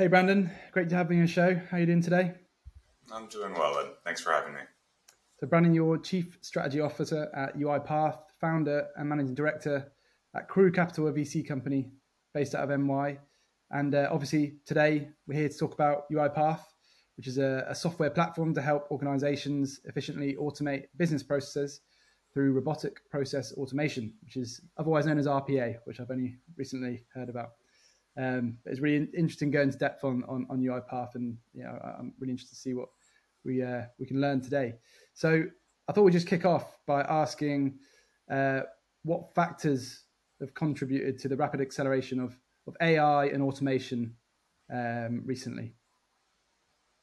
Hey, Brandon. Great to have you on the show. How are you doing today? I'm doing well, Ed. Thanks for having me. So, Brandon, you're Chief Strategy Officer at UiPath, founder and Managing Director at Crew Capital, a VC company based out of NY. And uh, obviously, today we're here to talk about UiPath, which is a, a software platform to help organizations efficiently automate business processes through robotic process automation, which is otherwise known as RPA, which I've only recently heard about. Um, it's really interesting going to depth on, on, on UiPath, and yeah, I'm really interested to see what we uh, we can learn today. So I thought we'd just kick off by asking uh, what factors have contributed to the rapid acceleration of, of AI and automation um, recently.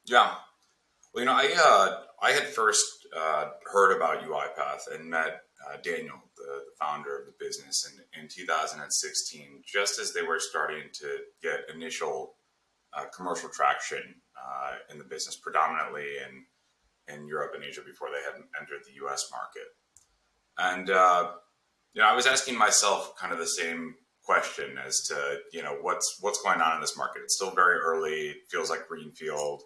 Yeah, well, you know, I uh, I had first uh, heard about UiPath and met uh, Daniel, the, the, founder of the business, in, in 2016, just as they were starting to get initial uh, commercial traction uh, in the business, predominantly in, in Europe and Asia before they had entered the US market. And, uh, you know, I was asking myself kind of the same question as to, you know, what's, what's going on in this market? It's still very early, It feels like greenfield,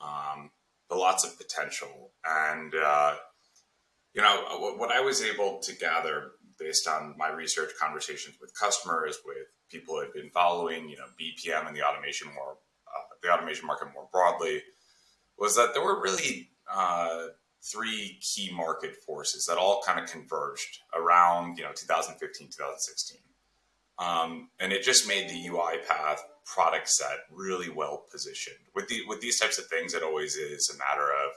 um, but lots of potential. And, uh, you know, uh, what I was able to gather based on my research, conversations with customers, with people who had been following, you know, BPM and the automation more, uh, the automation market more broadly, was that there were really uh, three key market forces that all kind of converged around, you know, 2015, 2016. Um, and it just made the UiPath product set really well positioned. With the with these types of things, it always is a matter of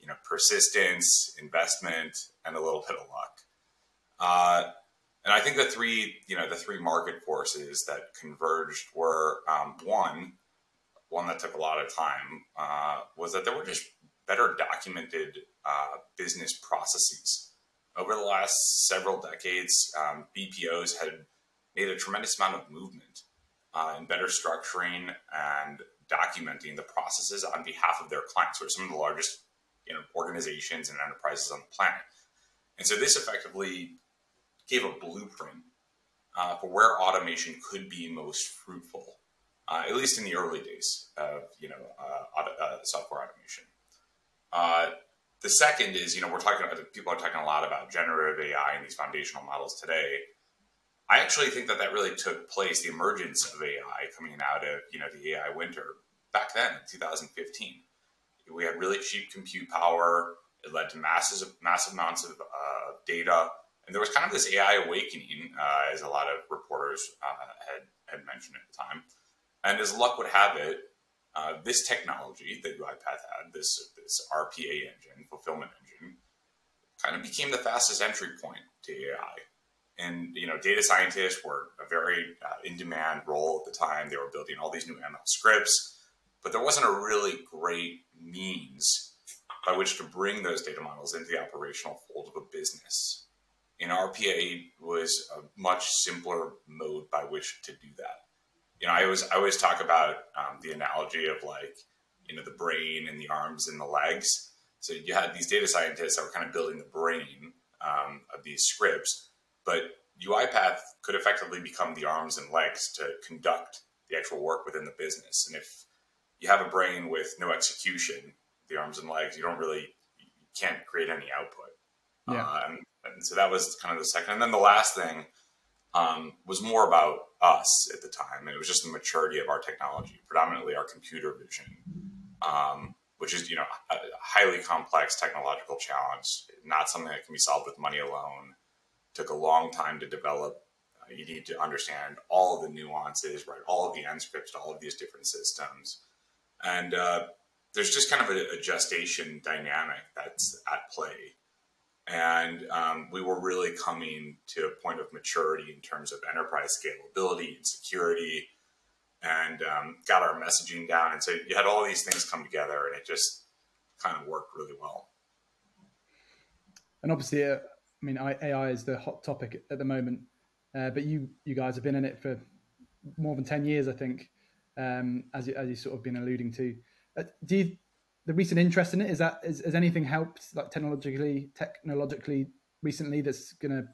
you know, persistence, investment, and a little bit of luck. Uh, and I think the three, you know, the three market forces that converged were um, one, one that took a lot of time uh, was that there were just better documented uh, business processes. Over the last several decades, um, BPOs had made a tremendous amount of movement uh, in better structuring and documenting the processes on behalf of their clients, who are some of the largest you know, organizations and enterprises on the planet. And so this effectively gave a blueprint uh, for where automation could be most fruitful, uh, at least in the early days of you know uh, auto, uh, software automation. Uh, the second is you know we're talking about people are talking a lot about generative AI and these foundational models today. I actually think that that really took place the emergence of AI coming out of you know the AI winter back then in 2015 we had really cheap compute power. It led to massive, massive amounts of uh, data, and there was kind of this AI awakening, uh, as a lot of reporters uh, had had mentioned at the time. And as luck would have it, uh, this technology that UiPath had, this this RPA engine, fulfillment engine, kind of became the fastest entry point to AI. And you know, data scientists were a very uh, in-demand role at the time. They were building all these new ML scripts but there wasn't a really great means by which to bring those data models into the operational fold of a business. And RPA was a much simpler mode by which to do that. You know, I always I always talk about um, the analogy of like you know the brain and the arms and the legs. So you had these data scientists that were kind of building the brain um, of these scripts, but UiPath could effectively become the arms and legs to conduct the actual work within the business. And if you have a brain with no execution, the arms and legs, you don't really, you can't create any output. Yeah. Uh, and, and, so that was kind of the second. And then the last thing um, was more about us at the time. And it was just the maturity of our technology, predominantly our computer vision, um, which is, you know, a highly complex technological challenge, not something that can be solved with money alone. Took a long time to develop uh, you need to understand all of the nuances, right? All of the end scripts, all of these different systems and uh, there's just kind of a, a, gestation dynamic that's at play. And um, we were really coming to a point of maturity in terms of enterprise scalability and security, and um, got our messaging down. And so you had all these things come together, and it just kind of worked really well. And obviously, uh, I mean, AI is the hot topic at the moment. Uh, but you you guys have been in it for more than ten years, I think um, as you, as you sort of been alluding to. Uh, do you, the recent interest in it is that is, has anything helped like technologically technologically recently that's going to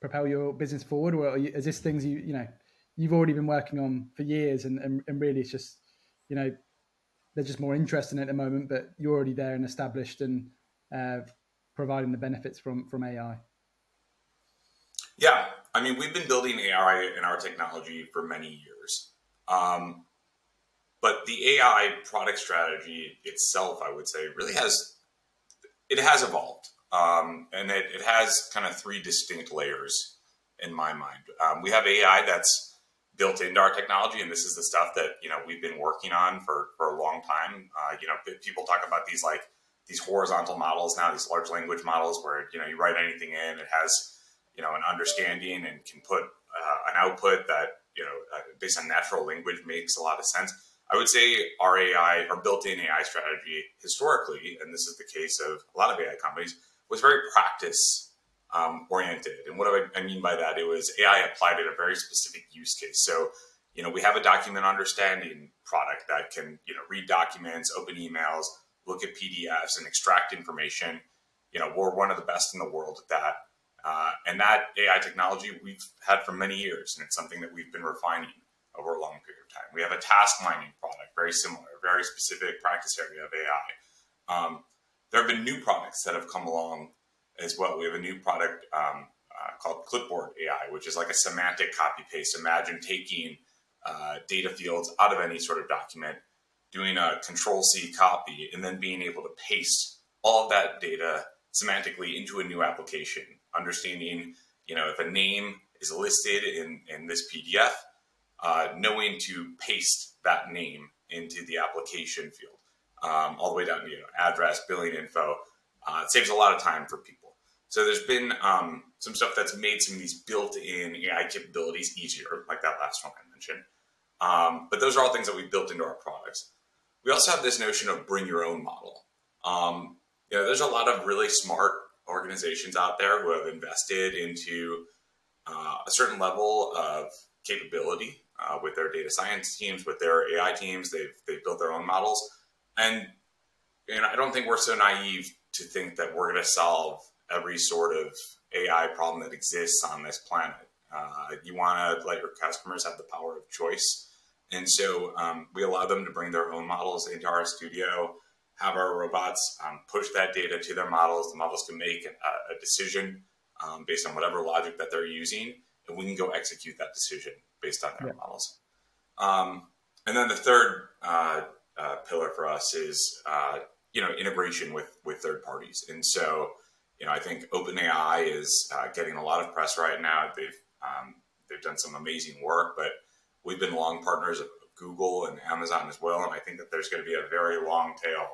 propel your business forward, or you, is this things you you know you've already been working on for years and, and, and really it's just you know they're just more interested in it at the moment, but you're already there and established and uh, providing the benefits from from AI. Yeah, I mean, we've been building AI in our technology for many years. Um, but the AI product strategy itself, I would say, really has it has evolved, um, and it, it, has kind of three distinct layers in my mind. Um, we have AI that's built into our technology, and this is the stuff that you know we've been working on for for a long time. Uh, you know, people talk about these like these horizontal models now, these large language models, where you know you write anything in, it has you know an understanding and can put uh, an output that you know uh, based on natural language makes a lot of sense I would say our AI, our built-in AI strategy, historically, and this is the case of a lot of AI companies, was very practice um, oriented. And what I, I mean by that? It was AI applied at a very specific use case. So, you know, we have a document understanding product that can, you know, read documents, open emails, look at PDFs, and extract information. You know, we're one of the best in the world at that. Uh, and that AI technology we've had for many years, and it's something that we've been refining over a long period time. We have a task mining product, very similar, very specific practice area of AI. Um, there have been new products that have come along as well. We have a new product um, uh, called Clipboard AI, which is like a semantic copy paste. Imagine taking uh, data fields out of any sort of document, doing a control C copy, and then being able to paste all of that data semantically into a new application. Understanding, you know, if a name is listed in, in this PDF, uh, knowing to paste that name into the application field, um, all the way down to you know, address, billing info. Uh, it saves a lot of time for people. So there's been um, some stuff that's made some of these built-in AI capabilities easier, like that last one I mentioned. Um, but those are all things that we built into our products. We also have this notion of bring your own model. Um, you know, there's a lot of really smart organizations out there who have invested into uh, a certain level of capability uh, with their data science teams, with their AI teams. They've they've built their own models, and you know I don't think we're so naive to think that we're going to solve every sort of AI problem that exists on this planet. Uh, you want to let your customers have the power of choice, and so um, we allow them to bring their own models into our studio. Have our robots um, push that data to their models. The models can make a, a decision um, based on whatever logic that they're using, and we can go execute that decision based on their yeah. models. Um, and then the third uh, uh, pillar for us is uh, you know integration with with third parties. And so you know I think OpenAI is uh, getting a lot of press right now. They've um, they've done some amazing work, but we've been long partners of Google and Amazon as well. And I think that there's going to be a very long tail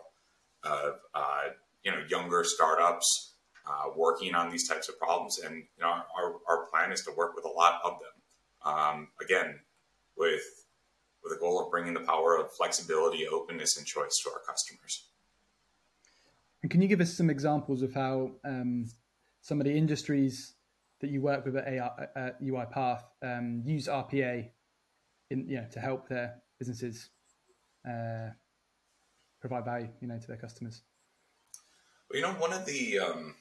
of uh, you know younger startups uh, working on these types of problems. And you know, our, our plan is to work with a lot of them. Um, again, with with a goal of bringing the power of flexibility, openness, and choice to our customers. And can you give us some examples of how um, some of the industries that you work with at, AI, at UiPath um, use RPA in you know to help their businesses uh, provide value, you know, to their customers? Well, you know, one of the um,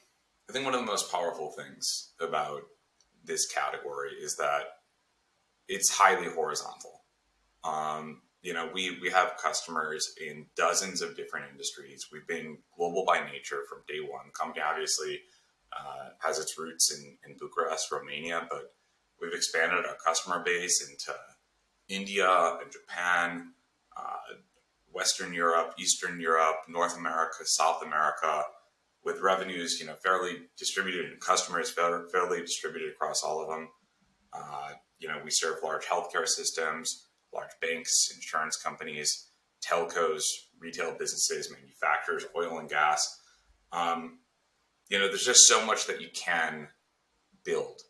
I think one of the most powerful things about this category is that it's highly horizontal. Um, you know, we we have customers in dozens of different industries. We've been global by nature from day one. The company obviously uh, has its roots in, in Bucharest, Romania, but we've expanded our customer base into India and Japan, uh, Western Europe, Eastern Europe, North America, South America with revenues, you know, fairly distributed and customers fairly distributed across all of them. Uh, you know, we serve large healthcare systems, large banks, insurance companies, telcos, retail businesses, manufacturers, oil and gas. Um, you know, there's just so much that you can build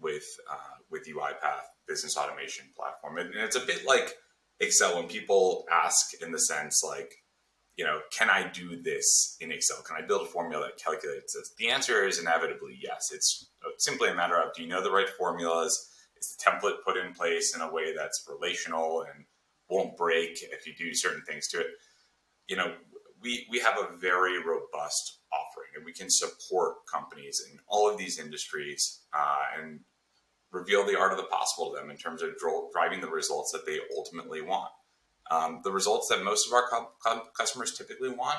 with uh, with UiPath business automation platform, and, and it's a bit like Excel when people ask in the sense like, you know, can I do this in Excel? Can I build a formula that calculates this? The answer is inevitably yes. It's simply a matter of do you know the right formulas? Is the template put in place in a way that's relational and won't break if you do certain things to it? You know, we, we have a very robust offering and we can support companies in all of these industries uh, and reveal the art of the possible to them in terms of driving the results that they ultimately want. Um, the results that most of our customers typically want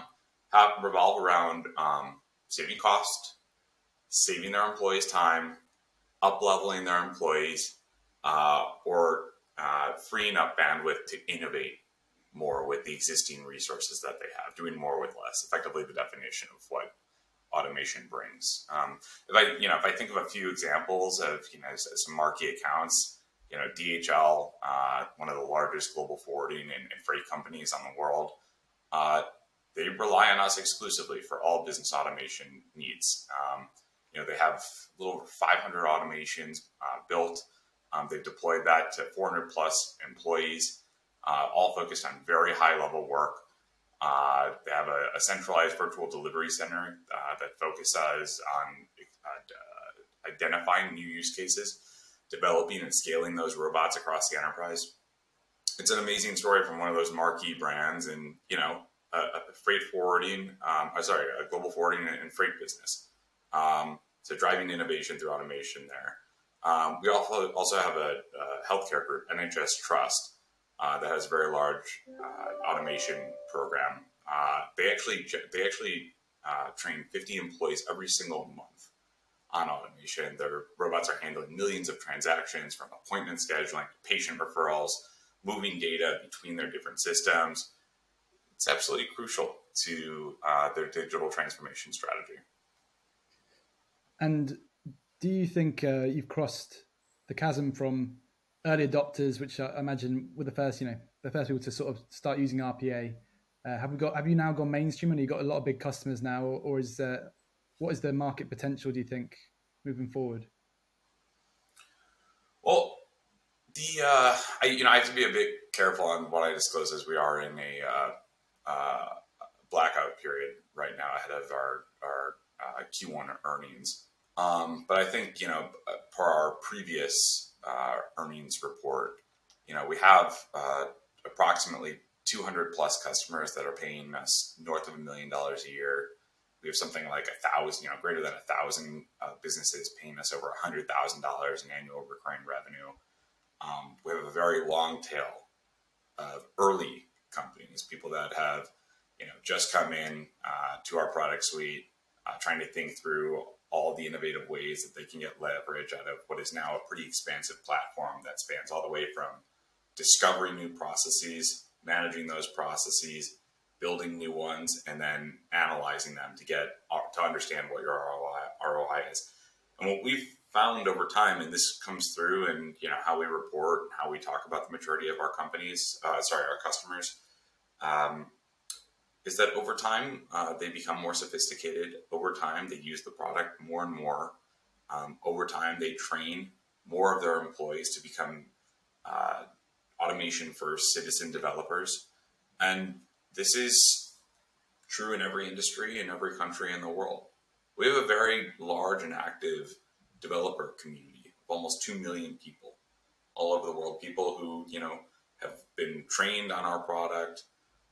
have revolve around um, saving cost, saving their employees time, up leveling their employees, uh, or uh, freeing up bandwidth to innovate more with the existing resources that they have, doing more with less. Effectively, the definition of what automation brings. Um, if I, you know, if I think of a few examples of, you know, some marquee accounts, you know, DHL, uh, one of the largest global forwarding and, and freight companies on the world, uh, they rely on us exclusively for all business automation needs. Um, you know, they have a little over 500 automations uh, built. Um, they've deployed that to 400 plus employees, uh, all focused on very high level work. Uh, they have a, a, centralized virtual delivery center uh, that focuses on uh, identifying new use cases, developing and scaling those robots across the enterprise. It's an amazing story from one of those marquee brands, and you know, a, a freight forwarding, um, uh, sorry, a global forwarding and freight business. Um, so driving innovation through automation there. Um, we also also have a, a healthcare group, NHS Trust, uh, that has a very large uh, automation program. Uh, they actually they actually uh, train 50 employees every single month on automation. Their robots are handling millions of transactions from appointment scheduling to patient referrals, moving data between their different systems. It's absolutely crucial to uh, their digital transformation strategy. And do you think uh, you've crossed the chasm from early adopters, which I imagine were the first, you know, the first people to sort of start using RPA. Uh, have we got? Have you now gone mainstream, and you got a lot of big customers now, or, or is what is the market potential? Do you think moving forward? Well, the uh, I, you know I have to be a bit careful on what I disclose as we are in a uh, uh, blackout period right now ahead of our our uh, Q1 earnings. Um, but I think you know, per our previous uh, earnings report, you know, we have uh, approximately 200 plus customers that are paying us north of a million dollars a year. We have something like a thousand, you know, greater than a thousand uh, businesses paying us over a hundred thousand dollars in annual recurring revenue. Um, we have a very long tail of early companies, people that have, you know, just come in uh, to our product suite, uh, trying to think through all the innovative ways that they can get leverage out of what is now a pretty expansive platform that spans all the way from discovering new processes, managing those processes, building new ones, and then analyzing them to get to understand what your ROI, ROI is. And what we've found over time, and this comes through in you know how we report, and how we talk about the maturity of our companies, uh, sorry, our customers. Um, is that over time uh, they become more sophisticated. Over time, they use the product more and more. Um, over time, they train more of their employees to become uh, automation first citizen developers. And this is true in every industry in every country in the world. We have a very large and active developer community of almost 2 million people all over the world, people who, you know, have been trained on our product,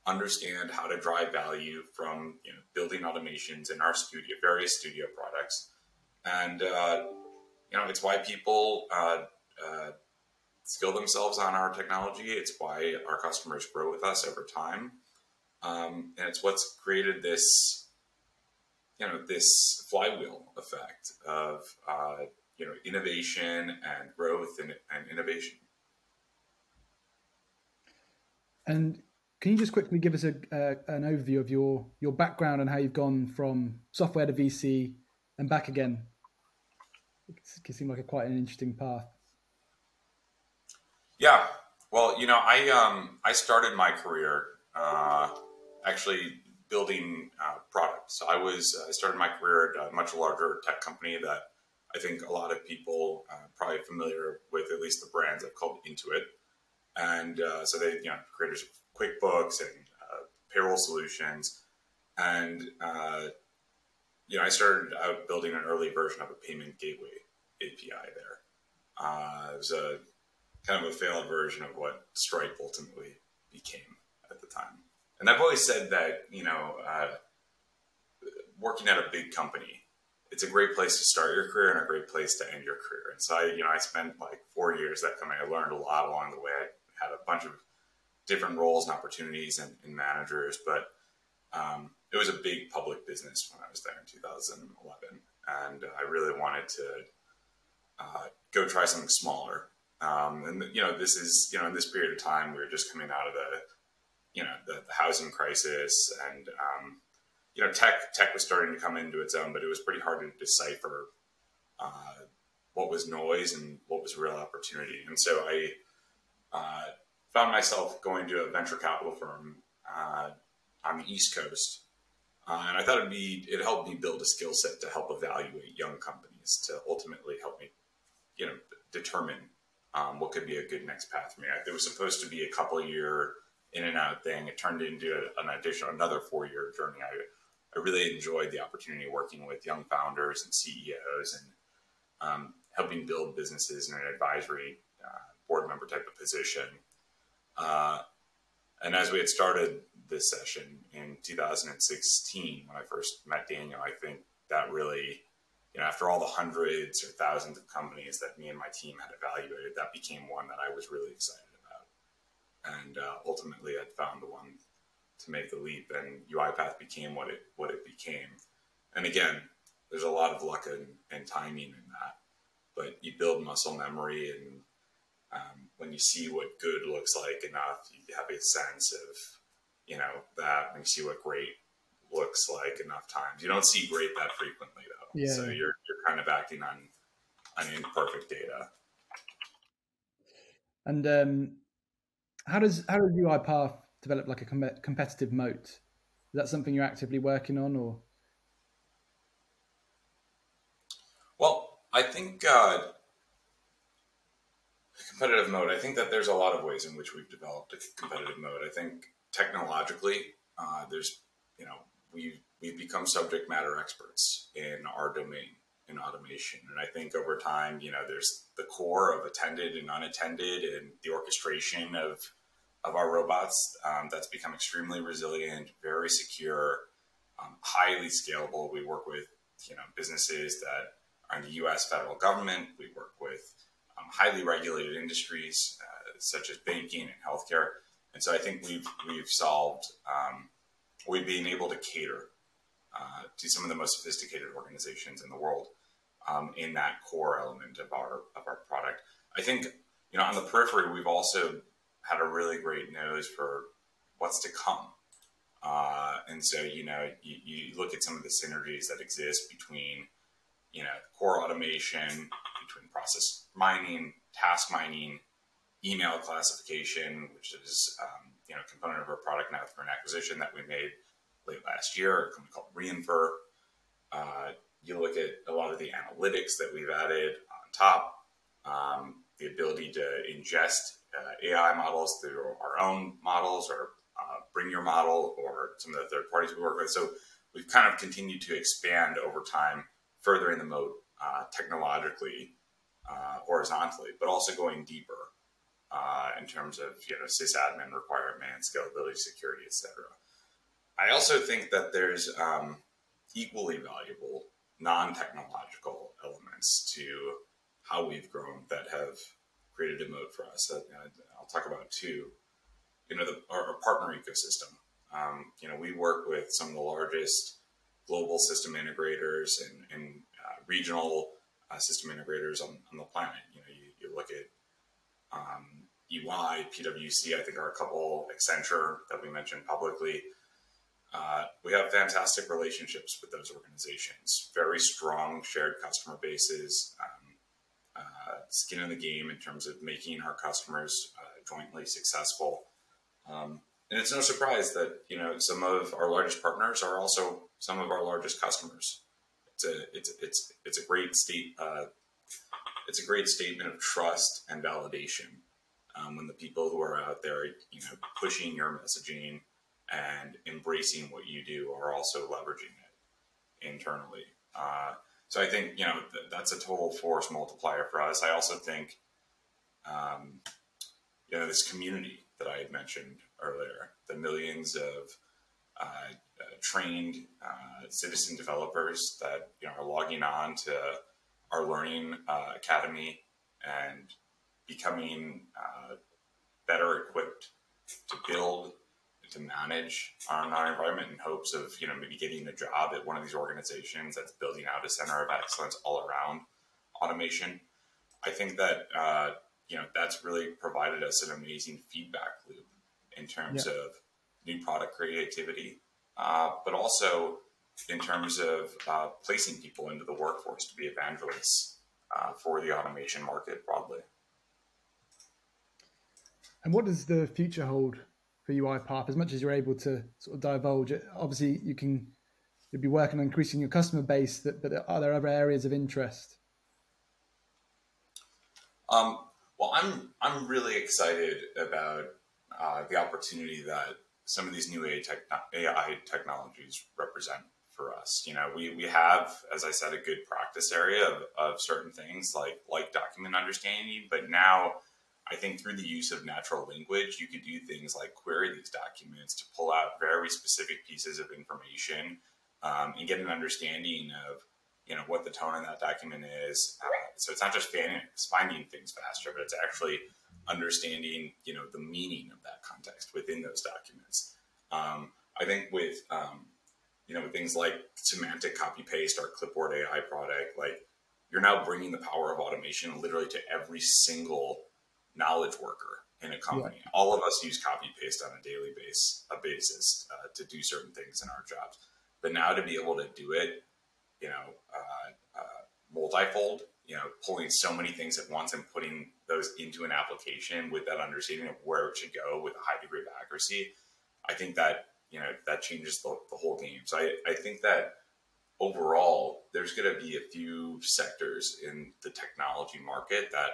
understand how to drive value from you know, building automations in our studio, various studio products, and uh, you know it's why people uh, uh, skill themselves on our technology. It's why our customers grow with us over time, um, and it's what's created this you know this flywheel effect of uh, you know innovation and growth and, and innovation. And can you just quickly give us a, uh, an overview of your your background and how you've gone from software to VC and back again? It seemed like a quite an interesting path. Yeah, well, you know, I um, I started my career uh, actually building uh, products. I was I started my career at a much larger tech company that I think a lot of people uh, probably familiar with at least the brands I've called Intuit, and uh, so they you know creators QuickBooks and uh, payroll solutions. And, uh, you know, I started out building an early version of a payment gateway API there. Uh, it was a kind of a failed version of what Stripe ultimately became at the time. And I've always said that, you know, uh, working at a big company, it's a great place to start your career and a great place to end your career. And so I, you know, I spent like four years that company. I learned a lot along the way. I had a bunch of different roles and opportunities and, and managers, but um, it was a big public business when I was there in 2011, and I really wanted to uh, go try something smaller. Um, and you know, this is you know, in this period of time, we were just coming out of the you know the, the housing crisis, and um, you know, tech tech was starting to come into its own, but it was pretty hard to decipher uh, what was noise and what was real opportunity. And so I uh, found myself going to a venture capital firm uh, on the East Coast uh, and I thought it'd be it helped me build a skill set to help evaluate young companies to ultimately help me, you know, determine um, what could be a good next path for me. It was supposed to be a couple year in and out thing. It turned into an additional another four year journey. I I really enjoyed the opportunity working with young founders and CEOs and um, helping build businesses in an advisory uh, board member type of position. Uh, and as we had started this session in 2016 when I first met Daniel, I think that really, you know, after all the hundreds or thousands of companies that me and my team had evaluated, that became one that I was really excited about. And uh, ultimately, I'd found the one to make the leap, and UiPath became what it what it became. And again, there's a lot of luck and, and timing in that, but you build muscle memory and um, when you see what good looks like enough, you have a sense of, you know, that when you see what great looks like enough times. You don't see great that frequently though. Yeah. So you're, you're kind of acting on, on imperfect data. And um, how does how does UiPath develop like a com- competitive moat? Is that something you're actively working on, or? Well, I think uh, competitive moat, I think that there's a lot of ways in which we've developed a competitive moat. I think technologically, uh, there's, you know, we've, we've become subject matter experts in our domain in automation. And I think over time, you know, there's the core of attended and unattended and the orchestration of, of our robots um, that's become extremely resilient, very secure, um, highly scalable. We work with, you know, businesses that are in the U.S. federal government. We work with um, highly regulated industries uh, such as banking and healthcare. And so I think we've we've solved um, we've been able to cater uh, to some of the most sophisticated organizations in the world um, in that core element of our of our product. I think you know on the periphery we've also had a really great nose for what's to come. Uh, and so you know you, you look at some of the synergies that exist between you know core automation between process mining, task mining, email classification, which is um, you know a component of our product now through an acquisition that we made late last year, a company called Re:infer. Uh, you look at a lot of the analytics that we've added on top, um, the ability to ingest uh, AI models through our own models or uh, bring your model or some of the third parties we work with. So we've kind of continued to expand over time, furthering the moat uh, technologically uh, horizontally, but also going deeper uh, in terms of you know sysadmin requirement, scalability, security, etc. I also think that there's um, equally valuable non-technological elements to how we've grown that have created a moat for us. I'll talk about two. You know, the, our, our partner ecosystem. Um, you know, we work with some of the largest global system integrators and, and uh, regional uh, system integrators on, on, the planet. You know, you, you look at um, EY, PwC, I think are a couple, Accenture that we mentioned publicly. Uh, we have fantastic relationships with those organizations, very strong shared customer bases, um, uh, skin in the game in terms of making our customers uh, jointly successful. Um, and it's no surprise that you know some of our largest partners are also some of our largest customers it's a it's it's it's a great state uh, it's a great statement of trust and validation um, when the people who are out there you know pushing your messaging and embracing what you do are also leveraging it internally. Uh, so I think you know th- that's a total force multiplier for us. I also think um, you know this community that I had mentioned earlier, the millions of uh, trained uh, citizen developers that you know, are logging on to our learning academy and becoming better equipped to build to manage on our environment in hopes of you know maybe getting a job at one of these organizations that's building out a center of excellence all around automation. I think that uh, you know that's really provided us an amazing feedback loop in terms yeah. of new product creativity, uh, but also in terms of uh, placing people into the workforce to be evangelists uh, for the automation market broadly. And what does the future hold for UiPath? As much as you're able to sort of divulge it, obviously you can you'll be working on increasing your customer base. That, but are there other areas of interest? Um, well, I'm I'm really excited about uh, the opportunity that some of these new AI, AI technologies represent for us. You know, we, we have, as I said, a good practice area of, of certain things like like document understanding, but now I think through the use of natural language, you could do things like query these documents to pull out very specific pieces of information um, and get an understanding of you know what the tone in that document is. Uh, so it's not just finding, finding things faster, but it's actually understanding you know the meaning of that context within those documents. Um, I think with um, you know with things like semantic copy paste, our clipboard AI product, like you're now bringing the power of automation literally to every single knowledge worker in a company. Yeah. All of us use copy paste on a daily base a basis uh, to do certain things in our jobs, but now to be able to do it you know, uh, uh, multifold, you know, pulling so many things at once and putting those into an application with that understanding of where it should go with a high degree of accuracy. I think that, you know, that changes the, the whole game. So I, I think that overall, there's going to be a few sectors in the technology market that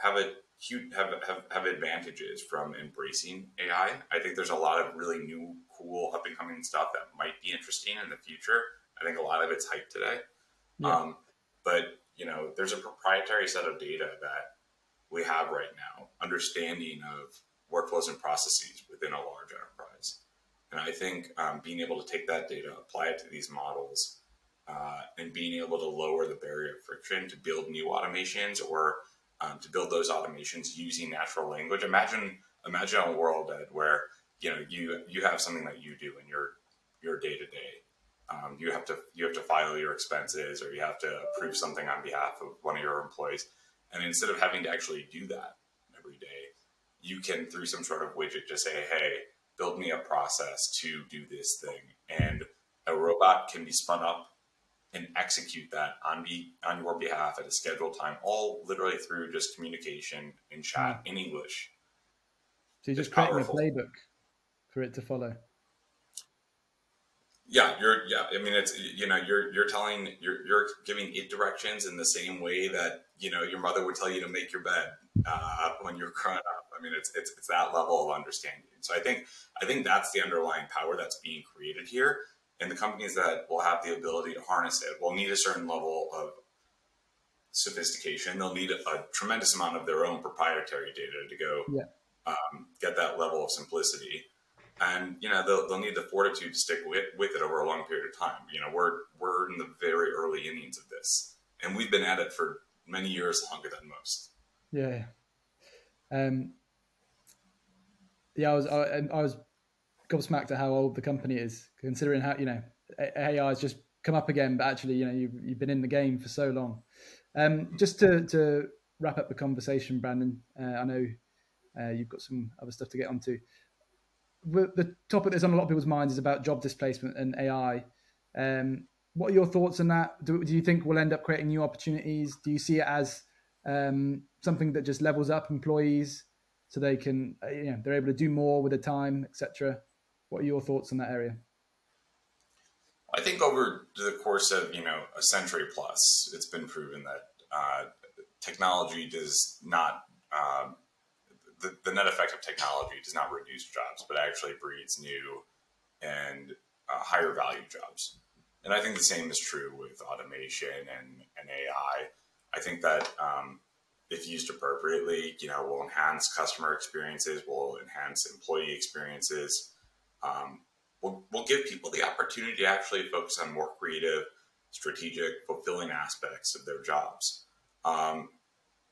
have a huge have, have, have advantages from embracing AI. I think there's a lot of really new cool up and coming stuff that might be interesting in the future. I think a lot of it's hype today. Yeah. Um, but you know, there's a proprietary set of data that we have right now, understanding of workflows and processes within a large enterprise. And I think um, being able to take that data, apply it to these models, uh, and being able to lower the barrier of friction to build new automations or um, to build those automations using natural language. Imagine imagine a world Ed, where you know you you have something that you do in your your day to day. You have to you have to file your expenses or you have to approve something on behalf of one of your employees, and instead of having to actually do that every day, you can through some sort of widget just say, "Hey, build me a process to do this thing," and a robot can be spun up and execute that on be on your behalf at a scheduled time, all literally through just communication in chat hmm. in English. So you're just creating powerful. a playbook for it to follow. Yeah, you're yeah. I mean, it's you know, you're you're telling you're you're giving it directions in the same way that you know your mother would tell you to make your bed uh, when you're growing up. I mean, it's it's it's that level of understanding. So I think I think that's the underlying power that's being created here, and the companies that will have the ability to harness it will need a certain level of sophistication. They'll need a, a tremendous amount of their own proprietary data to go yeah. um, get that level of simplicity and you know they'll, they'll need the fortitude to stick with, with it over a long period of time. You know we're we're in the very early innings of this. And we've been at it for many years longer than most. Yeah. Um yeah i was i, I was gobsmacked at how old the company is considering how you know ai has just come up again but actually you know you've, you've been in the game for so long. Um just to to wrap up the conversation brandon uh, i know uh, you've got some other stuff to get onto the topic that's on a lot of people's minds is about job displacement and AI. Um, what are your thoughts on that? Do, do, you think we'll end up creating new opportunities? Do you see it as um, something that just levels up employees so they can, uh, you know, they're able to do more with the time, etc. What are your thoughts on that area? I think over the course of you know a century plus, it's been proven that uh, technology does not um, the, the net effect of technology does not reduce jobs, but actually breeds new and uh, higher value jobs. And I think the same is true with automation and, and AI. I think that um, if used appropriately, you know, will enhance customer experiences, will enhance employee experiences. Um, will will give people the opportunity to actually focus on more creative, strategic, fulfilling aspects of their jobs. Um,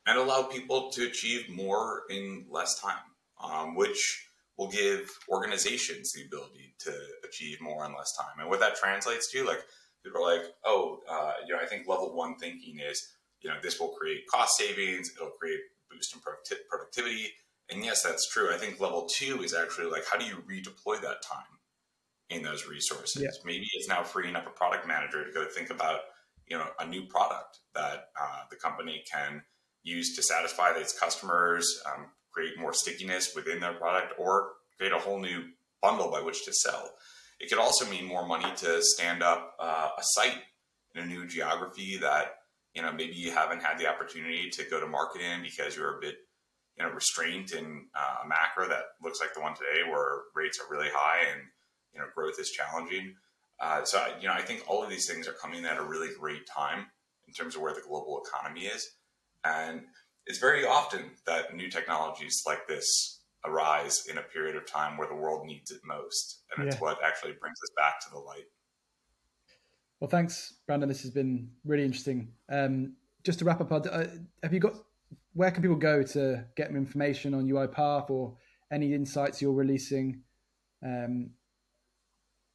and allow people to achieve more in less time. um, which will give organizations the ability to achieve more in less time. And what that translates to, like people are like, oh, uh, you know, I think level one thinking is, you know, this will create cost savings, it'll create boost in productivity. And yes, that's true. I think level two is actually like, how do you redeploy that time in those resources? Yeah. Maybe it's now freeing up a product manager to go think about, you know, a new product that uh, the company can use to satisfy its customers, um, create more stickiness within their product, or create a whole new bundle by which to sell. It could also mean more money to stand up uh, a site in a new geography that you know maybe you haven't had the opportunity to go to market in because you're a bit you know restrained in uh, a macro that looks like the one today where rates are really high and you know growth is challenging. Uh, so you know I think all of these things are coming at a really great time in terms of where the global economy is, and it's very often that new technologies like this arise in a period of time where the world needs it most. And yeah. it's what actually brings us back to the light. Well, thanks, Brandon. This has been really interesting. Um, just to wrap up, uh, have you got where can people go to get information on UiPath or any insights you're releasing? Um,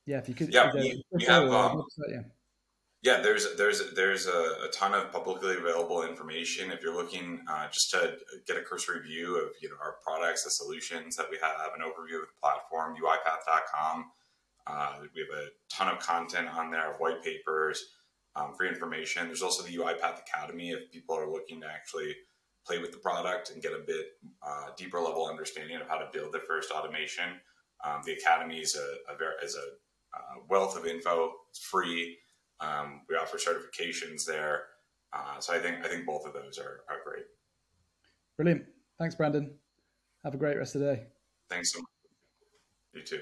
yeah, if you could. Yeah, we, we have. Um, website, yeah. Yeah, there's there's there's a, a, ton of publicly available information. If you're looking uh, just to get a cursory view of you know our products, the solutions that we have, an overview of the platform, UiPath.com. Uh, we have a ton of content on there, white papers, um, free information. There's also the UiPath Academy if people are looking to actually play with the product and get a bit uh, deeper level understanding of how to build their first automation. Um, the Academy is a, a, very, is a uh, wealth of info. It's free. Um, we offer certifications there. Uh, so I think I think both of those are, are great. Brilliant. Thanks, Brandon. Have a great rest of the day. Thanks so much. You too.